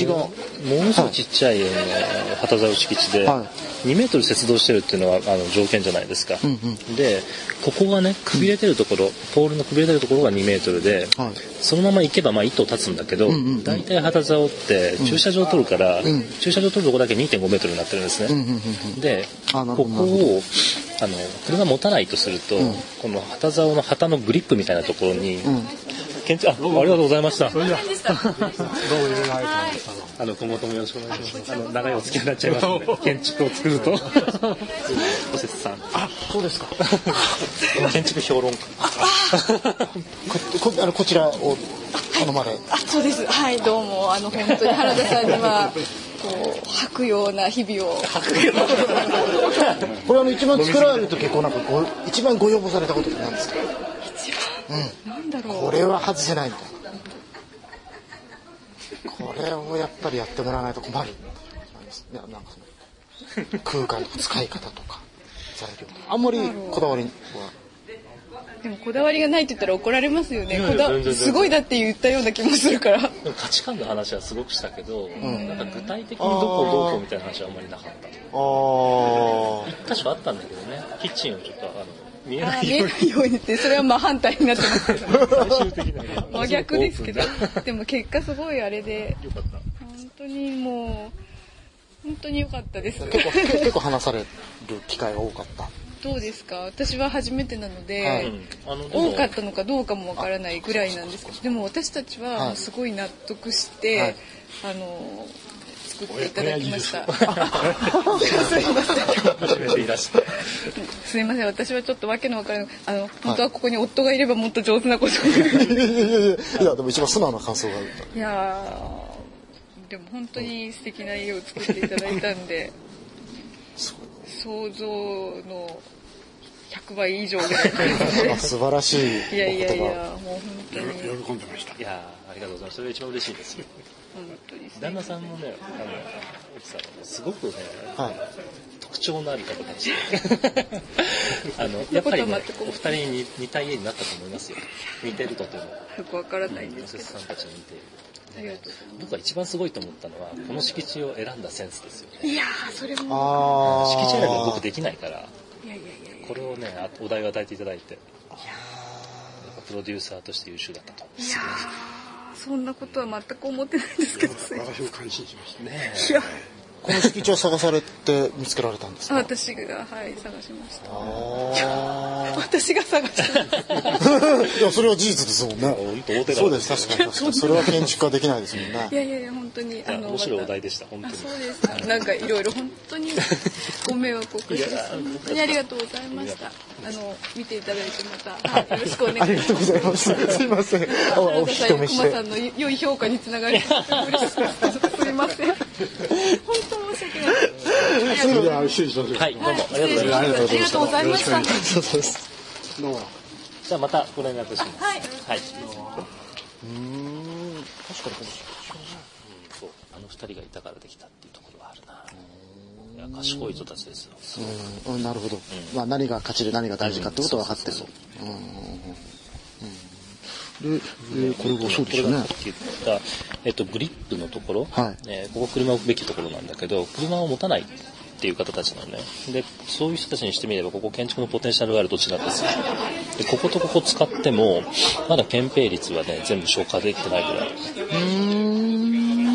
敷地が。ものすごいちっちゃい、あの旗竿敷地で、は2メートル接道してるっていうのはあの条件じゃないですか、でここがねくびれてるところ、ポールのくびれてるところが2メートルで、はい。そのまま行けばまあ糸立つんだけど、大体旗竿って駐車場取るから、駐車場取るとこだけ2.5メートルになってるんですね、でここをあの車持たないとすると、この旗竿の旗のグリップみたいなところに、建築あありがとうございましたあの今後ともよろしくお願いします。あの長いお付き合いになっちゃいますので、建築を作ると。おせつさん。あ、そうですか。建築評論家。ここあのこちらを頼まれ。あ、そうです。はい、どうも、あの、本当に原田さんには、こう、吐くような日々を。これあの一番作られると結構なんかご一番ご要望されたことって何ですか？なんだろう。これは外せないみたいな。これをやっぱりやってもらわないと困る。なんですねなんかその空間とか使い方とか材料とかあんまりこだわりは。でも、こだわりがないって言ったら怒られますよね。すごいだって言ったような気もするから。価値観の話はすごくしたけど、なんか具体的にどこをどうこうみたいな話はあんまりなかった。ああ。一箇所あったんだけどね、キッチンをちょっよあの見えなあ見えいように。ないようにってそれは真反対になってますけど。最終的な真逆ですけど。でも結果すごいあれで。よかった本当にもう本当に良かったです。結構結構話される機会が多かった。どうですか？私は初めてなので、はい。多かったのかどうかもわからないぐらいなんですけど。でも私たちはすごい納得して、はい。あの作っていただきました。初めていらしてすいません。私はちょっとわけのわからないあの本当はここに夫がいればもっと上手なこと。いやいやいやいやいやでも一番素直な感想がある。いやーでも本当に素敵な家を作っていただいたんで。想像の100倍以上ぐらい。素晴らしいおいやいやい。やもう本当に。喜んでました。いやーありがとうございます。それが一番嬉しいです。旦那さんもねあの奥さんもねすごくねはい。特徴のある方たち。あのやっぱりねお二人に似た家になったと思いますよ。似てるとても。よくわからないんでおすけど。さんたちに似ている。僕が一番すごいと思ったのはこの敷地を選んだセンスですよね。すいやーそれも。敷地選びは僕できないからいやいやいやいや。これをねあお題を与えていただいて。やっぱプロデューサーとして優秀だったと。思いやーそんなことは全く思ってないんですけど私も感心しました。うねいやこの敷地を探されて見つけられたんですか？私がはい探しましたあ私が探してあ。いやそれは事実ですもんね。そうです確かに確かにそれは建築家できないですもんね。いやいやいや本当にいや面白いお題でした本当に。あそうです。かなんかいろいろ本当にご迷惑をおかけして。本当にありがとうございました。あの見ていただいてまた、はい、よろしくお願いします。ありがとうございます。すいません。あお引き止めして熊さ。んの良い評価につながりす。すいません。本当申し訳ない。それでは失礼します。はいどうも。ありがとうございましたありがとうございましたはいそうです。どうも。じゃあまたご連絡します。はい。うん。確かに人がいたからできたっていうところはあるな。いや賢い人たちですよ。うん。うんなるほど。まあ何が勝ちで何が大事かってことは分かってる。で、えーこれがそうですよね。っき言った、えっと、グリップのところ、はい。えーここ車を置くべきところなんだけど車を持たないっていう方たちなのねでそういう人たちにしてみればここ建築のポテンシャルがある土地なんですよ。でこことここ使ってもまだ憲兵率はね全部消化できてないぐらい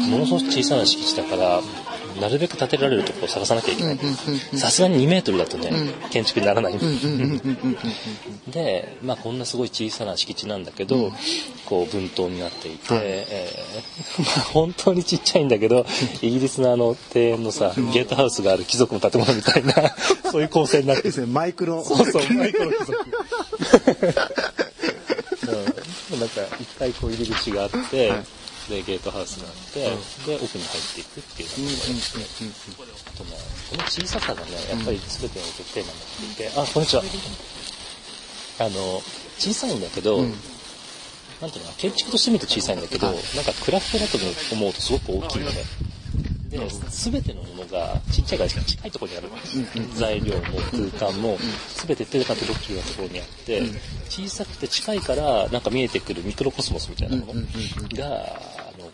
ものすごく小さな敷地だからなるべく建てられるところを探さなきゃいけない。さすがに2メートルだとね、建築にならない。で、まあ、こんなすごい小さな敷地なんだけど、こう分棟になっていて、えー まあ、本当にちっちゃいんだけど イギリスのあの庭園のさゲートハウスがある貴族の建物みたいな そういう構成になってですね、マイクロ。そうそう、マイクロ貴族。うん、なんか一回こう入り口があって、でゲートハウスがあって、で奥に入っていくっていうのがこうやって、あとねこの小ささがねやっぱり全てにおいてテーマになっていて、あこんにちは。あの小さいんだけど、なんていうのかな建築として見ると小さいんだけど、なんかクラフトだと思うとすごく大きいのね。で、全てのものがちっちゃいから近いところにある。材料も空間も全て手が届くようなところにあって、小さくて近いからなんか見えてくるミクロコスモスみたいなものが、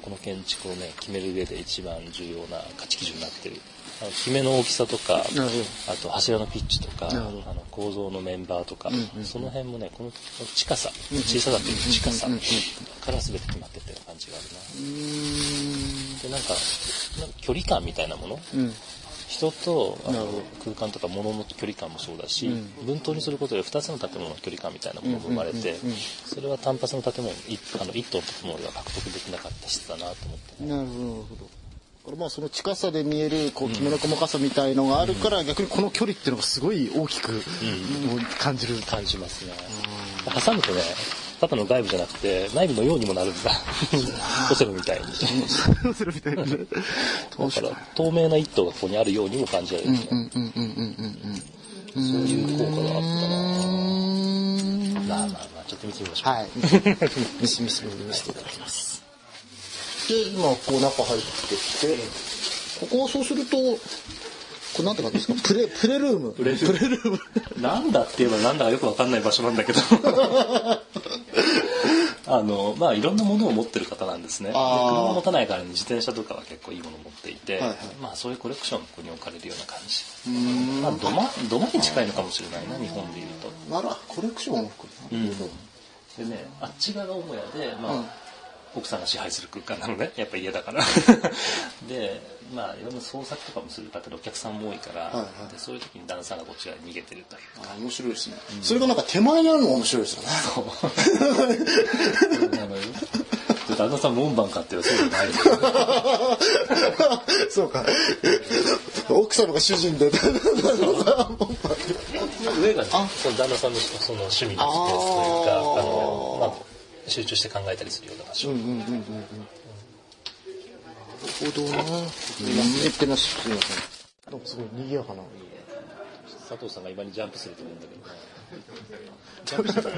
この建築をね決める上で一番重要な価値基準になってる。あの決めの大きさとかあと柱のピッチとかあの構造のメンバーとか、うんうんその辺もねこの近さ小ささという近さから全て決まってってる感じがあるな。でなんかなんか距離感みたいなものうん人と空間とか物の距離感もそうだし、うん。分島にすることで2つの建物の距離感みたいなものも生まれて、それは単発の建物いあの1棟の建物では獲得できなかった質だなと思って、なるほどなるほど。これまあその近さで見えるこうきめの細かさみたいのがあるから、逆にこの距離っていうのがすごい大きく、感じる。感じますね。挟むとねただの外部じゃなくて内部のようにもなるんだ。オセロみたいに。それみたいなね。だから透明な一棟がここにあるようにも感じられる、うんうんうんうんうんそういう効果があったな。うん。まあまあまあちょっと見てみましょう、はい。見せ見せ見せていただきますで今こう中入ってきてここはそうするとこれなんて感じですかプレプレルームプレルームなんだって言えばなんだかよくわかんない場所なんだけどあのまあいろんなものを持ってる方なんですね。車持たないからに自転車とかは結構いいものを持っていて、はいはい。まあそういうコレクションがここに置かれるような感じ。うん。まあ土間土間に近いのかもしれないな日本でいうと。ならコレクションを含むなるほどでねあっち側が母屋でまあ、うん。奥さんが支配する空間なのね。やっぱ家だから。でまあいろんな創作とかもする方でお客さんも多いから、はいはい。でそういう時に旦那さんがこっち側に逃げてるというあ面白いですね、それがなんか手前にあるのが面白いですよね。あの旦那さん門番かっていうとそうじゃない そうか。奥様が主人で。上がねその旦那さんのその趣味のスペースというかあの、まあ、集中して考えたりするような場所、うんうんうんうんほどな行ってますすみませんでもすごい賑やかな佐藤さんが今にジャンプすると思うん。だけど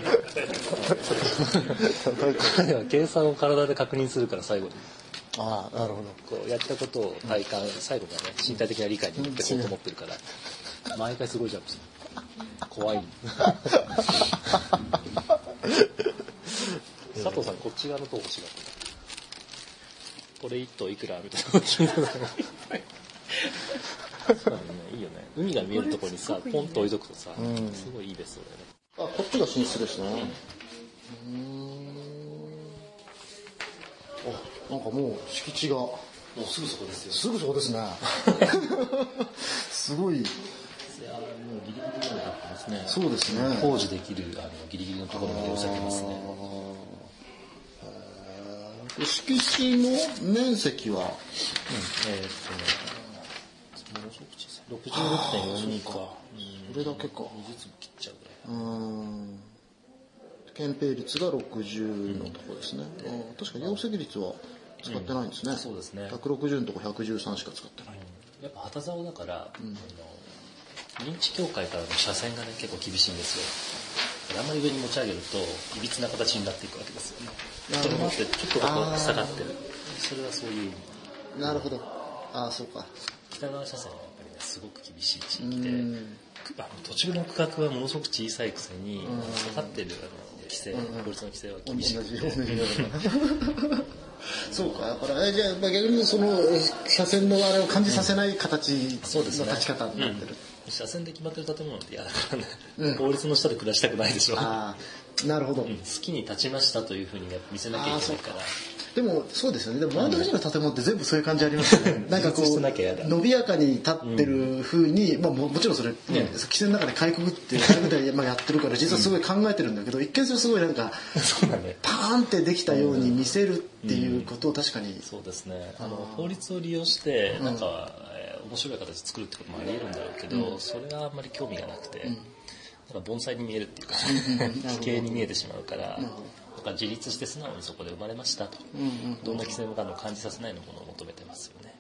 ね彼は計算を体で確認するから最後にああなるほどこうやったことを体感最後にはね身体的な理解に持ってこうと思ってるから毎回すごいジャンプする怖い佐藤さんこっち側の塔欲しがってる。これ一頭いくらみたいな。こと聞い。てたそうだねいいよね。海が見えるところにさポンと置いとくとさ、すごいいい別荘だよね。あこっちが寝室ですね。うん。あなんかもう敷地が。もうすぐそこですよ。すぐそこですね。すごい。いやもうギリギリまで立ってますね。そうですね。工事できるあのギリギリのところまで寄せてますねで敷地の面積はえーっとねものすごく小さい66.42か。それだけか。20粒切っちゃうぐらい。うん。憲兵率が60のところですね、あ確かに容積率は使ってないんですね、そうですね。160のとこ113しか使ってない、やっぱ旗竿だから、あの認知協会からの車線がね結構厳しいんですよあんまり上に持ち上げるといびつな形になっていくわけですよね。それもあってちょっと下がってる。それはそういうなるほど。ああそうか。北側車線はやっぱりねすごく厳しい地域であの土地の区画はものすごく小さいくせにかかってるあの規制法律の規制は同厳しくてそうか。だからえじゃあまあ逆にそのえ車線のあれを感じさせない形の立ち方になってる、車線で決まってる建物って嫌だからね、うん。法律の下で暮らしたくないでしょ、ああなるほど、うん。好きに立ちましたというふうに見せなきゃいけないか。ら。でもそうですよね。でも周りの人の建物って全部そういう感じありますよね。なんかこう伸びやかに立ってる風に、まあ、ももちろんそれね、規制の中でかいくぐってかいくぐってまあやってるから実はすごい考えてるんだけど、一見するとすごいなんか ね。パーンってできたように見せるっていうことを確かに、そうですね。あの法律を利用してなんか、えー面白い形で作るってこともありえるんだろうけど、それはあんまり興味がなくて、なんか盆栽に見えるっていうか奇 形に見えてしまうから、か自立して素直にそこで生まれましたと、どんな規制もあの感じさせないのものを求めてますよね。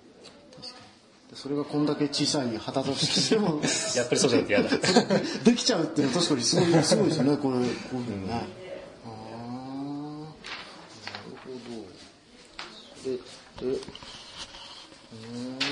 それがこんだけ小さい旗としても やっぱりそうじゃなくて嫌だ。できちゃうっていうのは確かにすごいすごいですよねこれこういうのね、ああなるほど。でうー。ん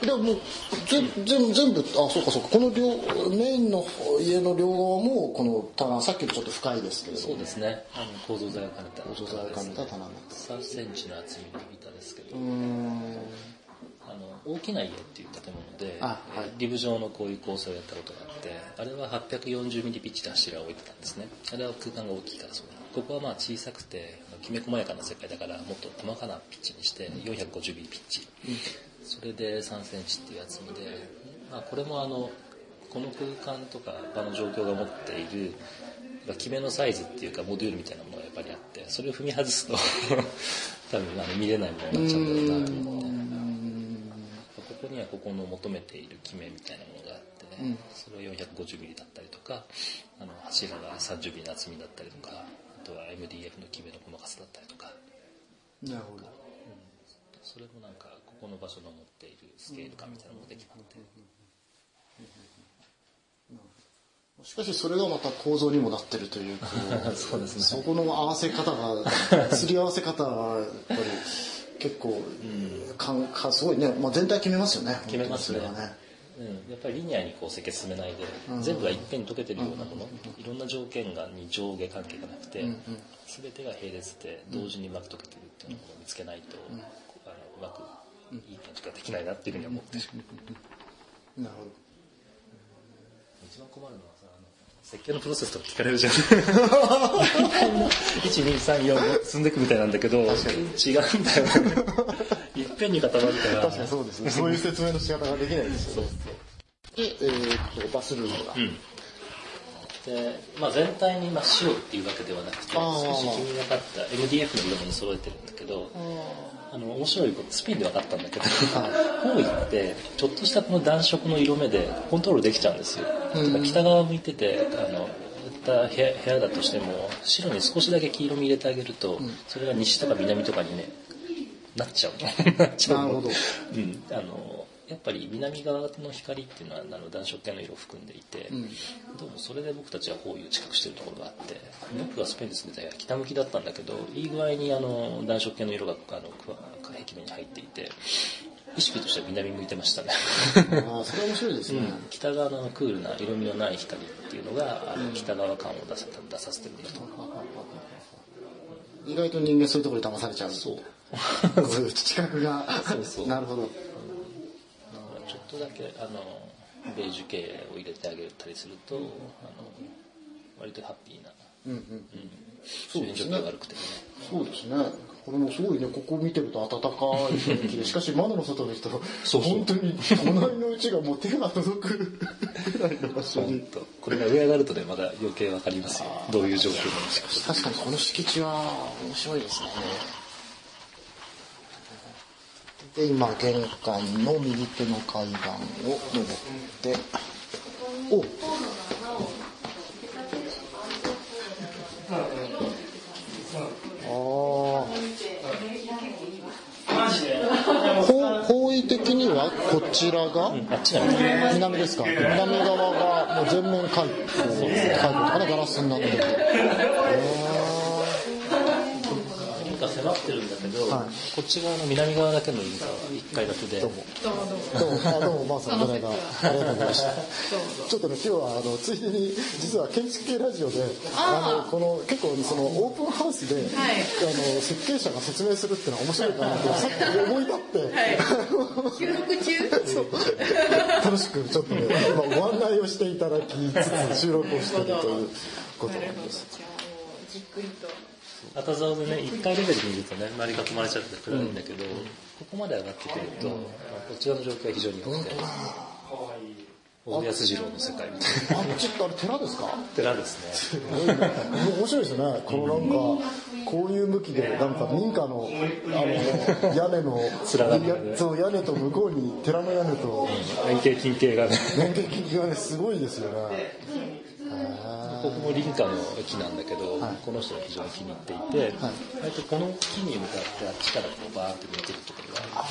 でも全全全部あそうかそうか。この両メインの家の両側もこの棚さっきよりちょっと深いですけれどそうですね。あの構造材を兼ねた。構造材を兼ねた棚になって3センチの厚みの板ですけど、あの大きな家っていう建物で、あはい。リブ状のこういう構成をやったことがあって、あれは840ミリピッチで柱を置いてたんですね。あれは空間が大きいからそうここはまあ小さくて、きめ細やかな世界だからもっと細かなピッチにして450ミリピッチ。それで3センチっていう厚みで、まあこれもあの、この空間とか場の状況が持っている、決めのサイズっていうかモデュールみたいなものがやっぱりあって、それを踏み外すと 多分あの見れないものになっちゃうんだろうなと思って。ここにはここの求めている決めみたいなものがあって、それは450ミリだったりとかあの柱が30ミリの厚みだったりとかあとは MDF の決めの細かさだったりとか。なるほど。それもなんかここの場所の持っているスケール感みたいなもので決まってしかしそれがまた構造にもなってるというか そうですね。そこの合わせ方がすり合わせ方がやっぱり結構、かんかすごいね、まあ、全体決めますよね。決めますね。ね。うん、やっぱりリニアにこう設計進めないで、全部がいっぺんに溶けてるようなもの、いろんな条件がに上下関係がなくて、全てが並列で同時にうまく溶けてるっていうのを見つけないと、あのうまくいい建築ができないなっていうふうには思ってる。なるほど一番困るのはさ、あの設計のプロセスとか聞かれるじゃん。1、2、3、4進んでいくみたいなんだけど、違うんだよ。いっぺんに固まるから。確かにそうですねそういう説明の仕方ができないですよねで、えー、とバスルームが、で、まあ、全体に真っ白っていうわけではなくて、少し気になかった MDF の色に揃えてるんだけど、あの、面白いこと、スピンで分かったんだけど、方位って、ちょっとしたこの暖色の色目でコントロールできちゃうんですよ。北側向いてて、あの、った部屋部屋だとしても、白に少しだけ黄色み入れてあげると、それが西とか南とかにね、なっちゃうの。なっちゃうのなるほど うん。あの、やっぱり南側の光っていうのはあの暖色系の色を含んでいて、どうもそれで僕たちは方位を近くしてるところがあって僕がスペインに住んでた北向きだったんだけどいい具合にあの暖色系の色があのくわ壁面に入っていて意識としては南向いてましたね、ああそれは面白いですね、うん。北側のクールな色味のない光っていうのが、あの北側感を出さ出させてるんだと意外と人間そういうところに騙されちゃう。そう。そういう知覚が。なるほどとだけあのベージュ系を入れてあげたりすると、あの割とハッピーな、うんうん。うん、そうですね。悪くてね。そうですね。これもすごいねここ見てると暖かい雰囲気で しかし窓の外の人そうそう。本当に隣のうちがもう手が届く。ぐらいの場所にとこれが上上がるとねまだ余計わかりますよ。どういう状況なのか。確かにこの敷地は面白いですねで今玄関の右手の階段を登って。お。ああ方方位的にはこちらが？あっちが南南ですか？南側がもう全面開放。開放とかねガラスになってて。リ ンカ迫ってるんだけど、はい。こっち側の南側だけのリンカは1階建てで。どうも。どうもあどうもまあさんこの間ありがとうございましたちょっとね今日はあのついでに実は建築系ラジオであのこの結構そのオープンハウスで、あの設計者が説明するっていうのは面白いかなってさっき思い立って、収録中そう楽しくちょっとね今ご案内をしていただきつつ収録をしているということなんですじっくりと赤竿でね1階レベルにいるとね周り囲まれちゃって暗いんだけど、ここまで上がってくると、まあこちらの状況は非常に良くて大安二郎の世界みたいな。あちょっとあれ寺ですか？寺ですね。面白いですね。このなんかこういう向きでなんか民家のあの屋根のそう屋根と向こうに寺の屋根と。円形近景がね。連携がねすごいですよね。へここも林家の木なんだけど、この人が非常に気に入っていて、割とこの木に向かってあっちからこうバーって見てるところがー。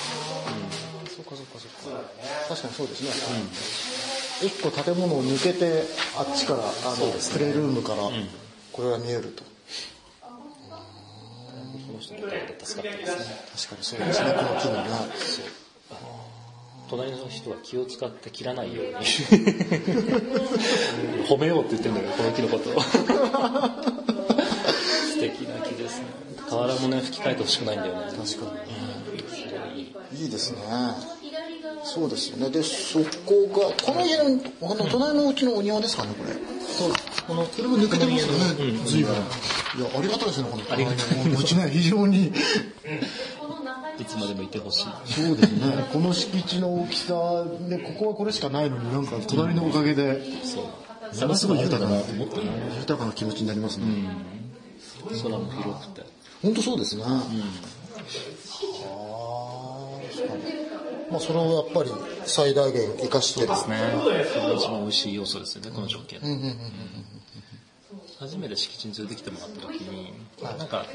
そうかそうかそうか。確かにそうですね、一個建物を抜けてあっちからあの、プレイルームからこれが見えると、この人のおかげで助かってますね。確かにそうですね。この木のね隣の人は気を使って切らないように。褒めようって言ってんだよこの木のことを。素敵な木ですね。瓦もね吹き替えてほしくないんだよね。確かに、うん、いい。ですね。そうですよね。でそこがこの家のあの隣のうちのお庭ですかねこれ。そう。このこれも抜けてますよね、うん、随分。いやありがたいですねこのありがたいお家ね非常に。いつまでもいてほしい。そうですね。この敷地の大きさで、ここはこれしかないのになんか隣のおかげで、ものすごい豊かな、豊かな気持ちになりますね。うん、空も広くて。本当そうですね。うん、はあ、まあそれをやっぱり最大限生かしてですね。それが一番美味しい要素ですよね、この条件。初めて敷地に連れてきてもらった時に、なんか、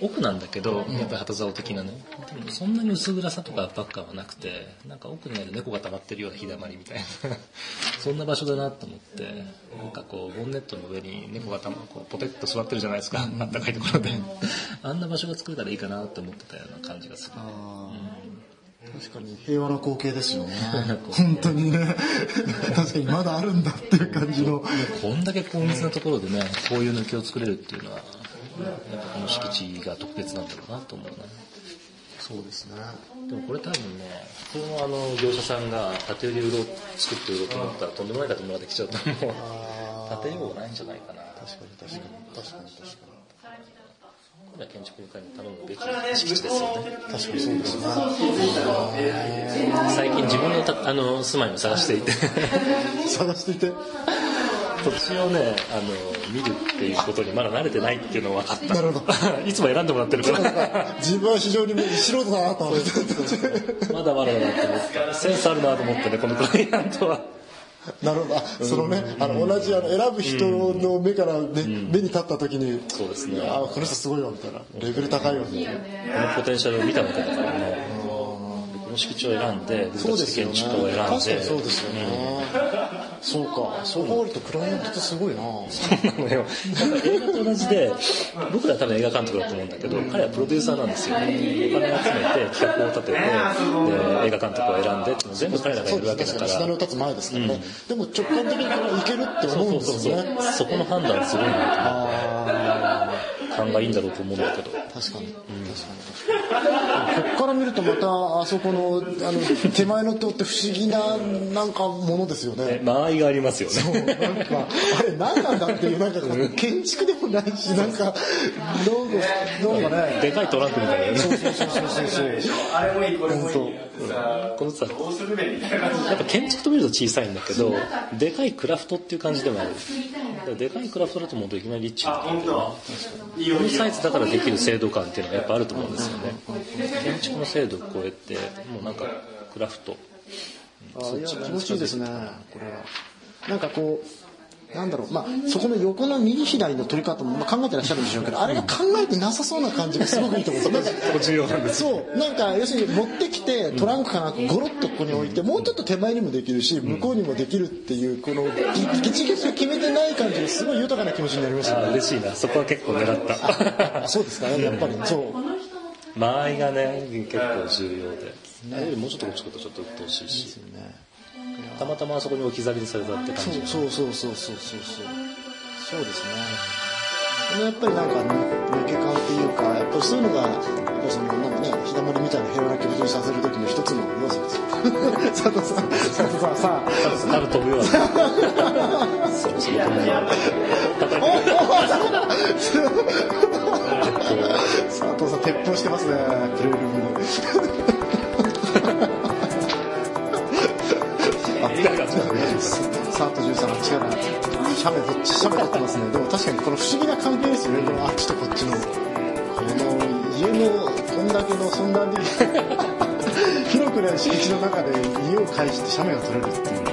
奥なんだけど、やっぱり旗竿的なね。でもそんなに薄暗さとか圧迫感はなくて、なんか奥にある猫が溜まってるような日だまりみたいな、そんな場所だなと思って、なんかこう、ボンネットの上に猫がたま、こうポテッと座ってるじゃないですか、あったかいところで。あんな場所が作れたらいいかなって思ってたような感じがする。確かに平和な光景ですよね。本当にね。確かにまだあるんだっていう感じの。こんだけ高密なところでね、こういう抜きを作れるっていうのは、やっぱこの敷地が特別なんだろうなと思うね。そうですね。でもこれ多分ね、普通のあの業者さんが縦売り売ろう、作って売ろうと思ったらとんでもない建物ができちゃうと思う。建ようがないんじゃないかな。確かに確かに。確かに確かに。建築家に頼むべき敷地ですよね。確かにそうですね。最近自分のたあの住まいを探していて探していて？土地をね、あの、見るっていうことにまだ慣れてないっていうのは分かった。なるほど。いつも選んでもらってるから。自分は非常に素人だなと思って。まだまだだなと思って。センスあるなと思ってね、このクライアントは。なるほど。そのね、あの、同じ、あの、選ぶ人の目からね、目に立った時に、そうですね。あこの人すごいわ、みたいな。レベル高いわ、みたいな。このポテンシャルを見たわけだからね。この敷地を選んで、そうですよね。建築家を選んで。そうですよね。そうか。そう考えるとクライアントってすごいなそうなのよ。映画と同じで僕ら多分映画監督だと思うんだけど彼はプロデューサーなんですよ。お金を集めて企画を立ててで映画監督を選んでって全部彼らがやるわけだから。シナリオ立つ前ですからね、うん、でも直感的にこれいけるって思うんですよね。そこの判断すごいなと思って勘がいいんだろうと思うんだけど。確かに、確かにこっから見るとまたあそこのあの手前の塔って不思議ななんかものですよね。間合いがありますよね。そうなんかあれ何なんだっていうなんか建築でもないしなんかどうかね。でかいトランクみたいなね。そうそうそうそう。そうあれもいいこれもいい。このさやっぱ建築と見ると小さいんだけどでかいクラフトっていう感じでもあるでかいクラフトだと思うといきなりリッチなこのサイズだからできる精度感っていうのがやっぱあると思うんですよね。建築の精度を超えてもうなんかクラフト。あいや気持ちいいですねこれは。なんかこうなんだろう、まあ、そこの横の右左の取り方も、まあ、考えてらっしゃるんでしょうけど、あれが考えてなさそうな感じがすごくいいと思うんですよ。そう。なんか、要するに持ってきて、トランクかなゴロッとここに置いて、もうちょっと手前にもできるし、向こうにもできるっていう、この、ギチギチ決めてない感じがすごい豊かな気持ちになりましたね。嬉しいな。そこは結構狙った。そうですかね、やっぱり。そう。間合いがね、結構重要で。あれよりもうちょっとこっち来るとちょっと鬱陶しいし。ですよね。たまたまあそこに置き去りにされたって感じそうそうそうそうそうそうそうですねやっぱりなんか抜け感っていうかやっぱりそういうのがやっぱそのなんかね日だまりみたいな平和な気持ちにさせる時の一つの要素ですよ。佐藤さん。佐藤さんさあ多分飛ぶよ。うなそうそう佐藤さん鉄砲してますね。プレイルーム3と13は違う写メどっち写メ撮ってますね。でも確かにこの不思議な関係ですよね。このあっちとこっちの。この家のこんだけのそんなに 広くない敷地の中で家を介して斜面が撮れるっていう。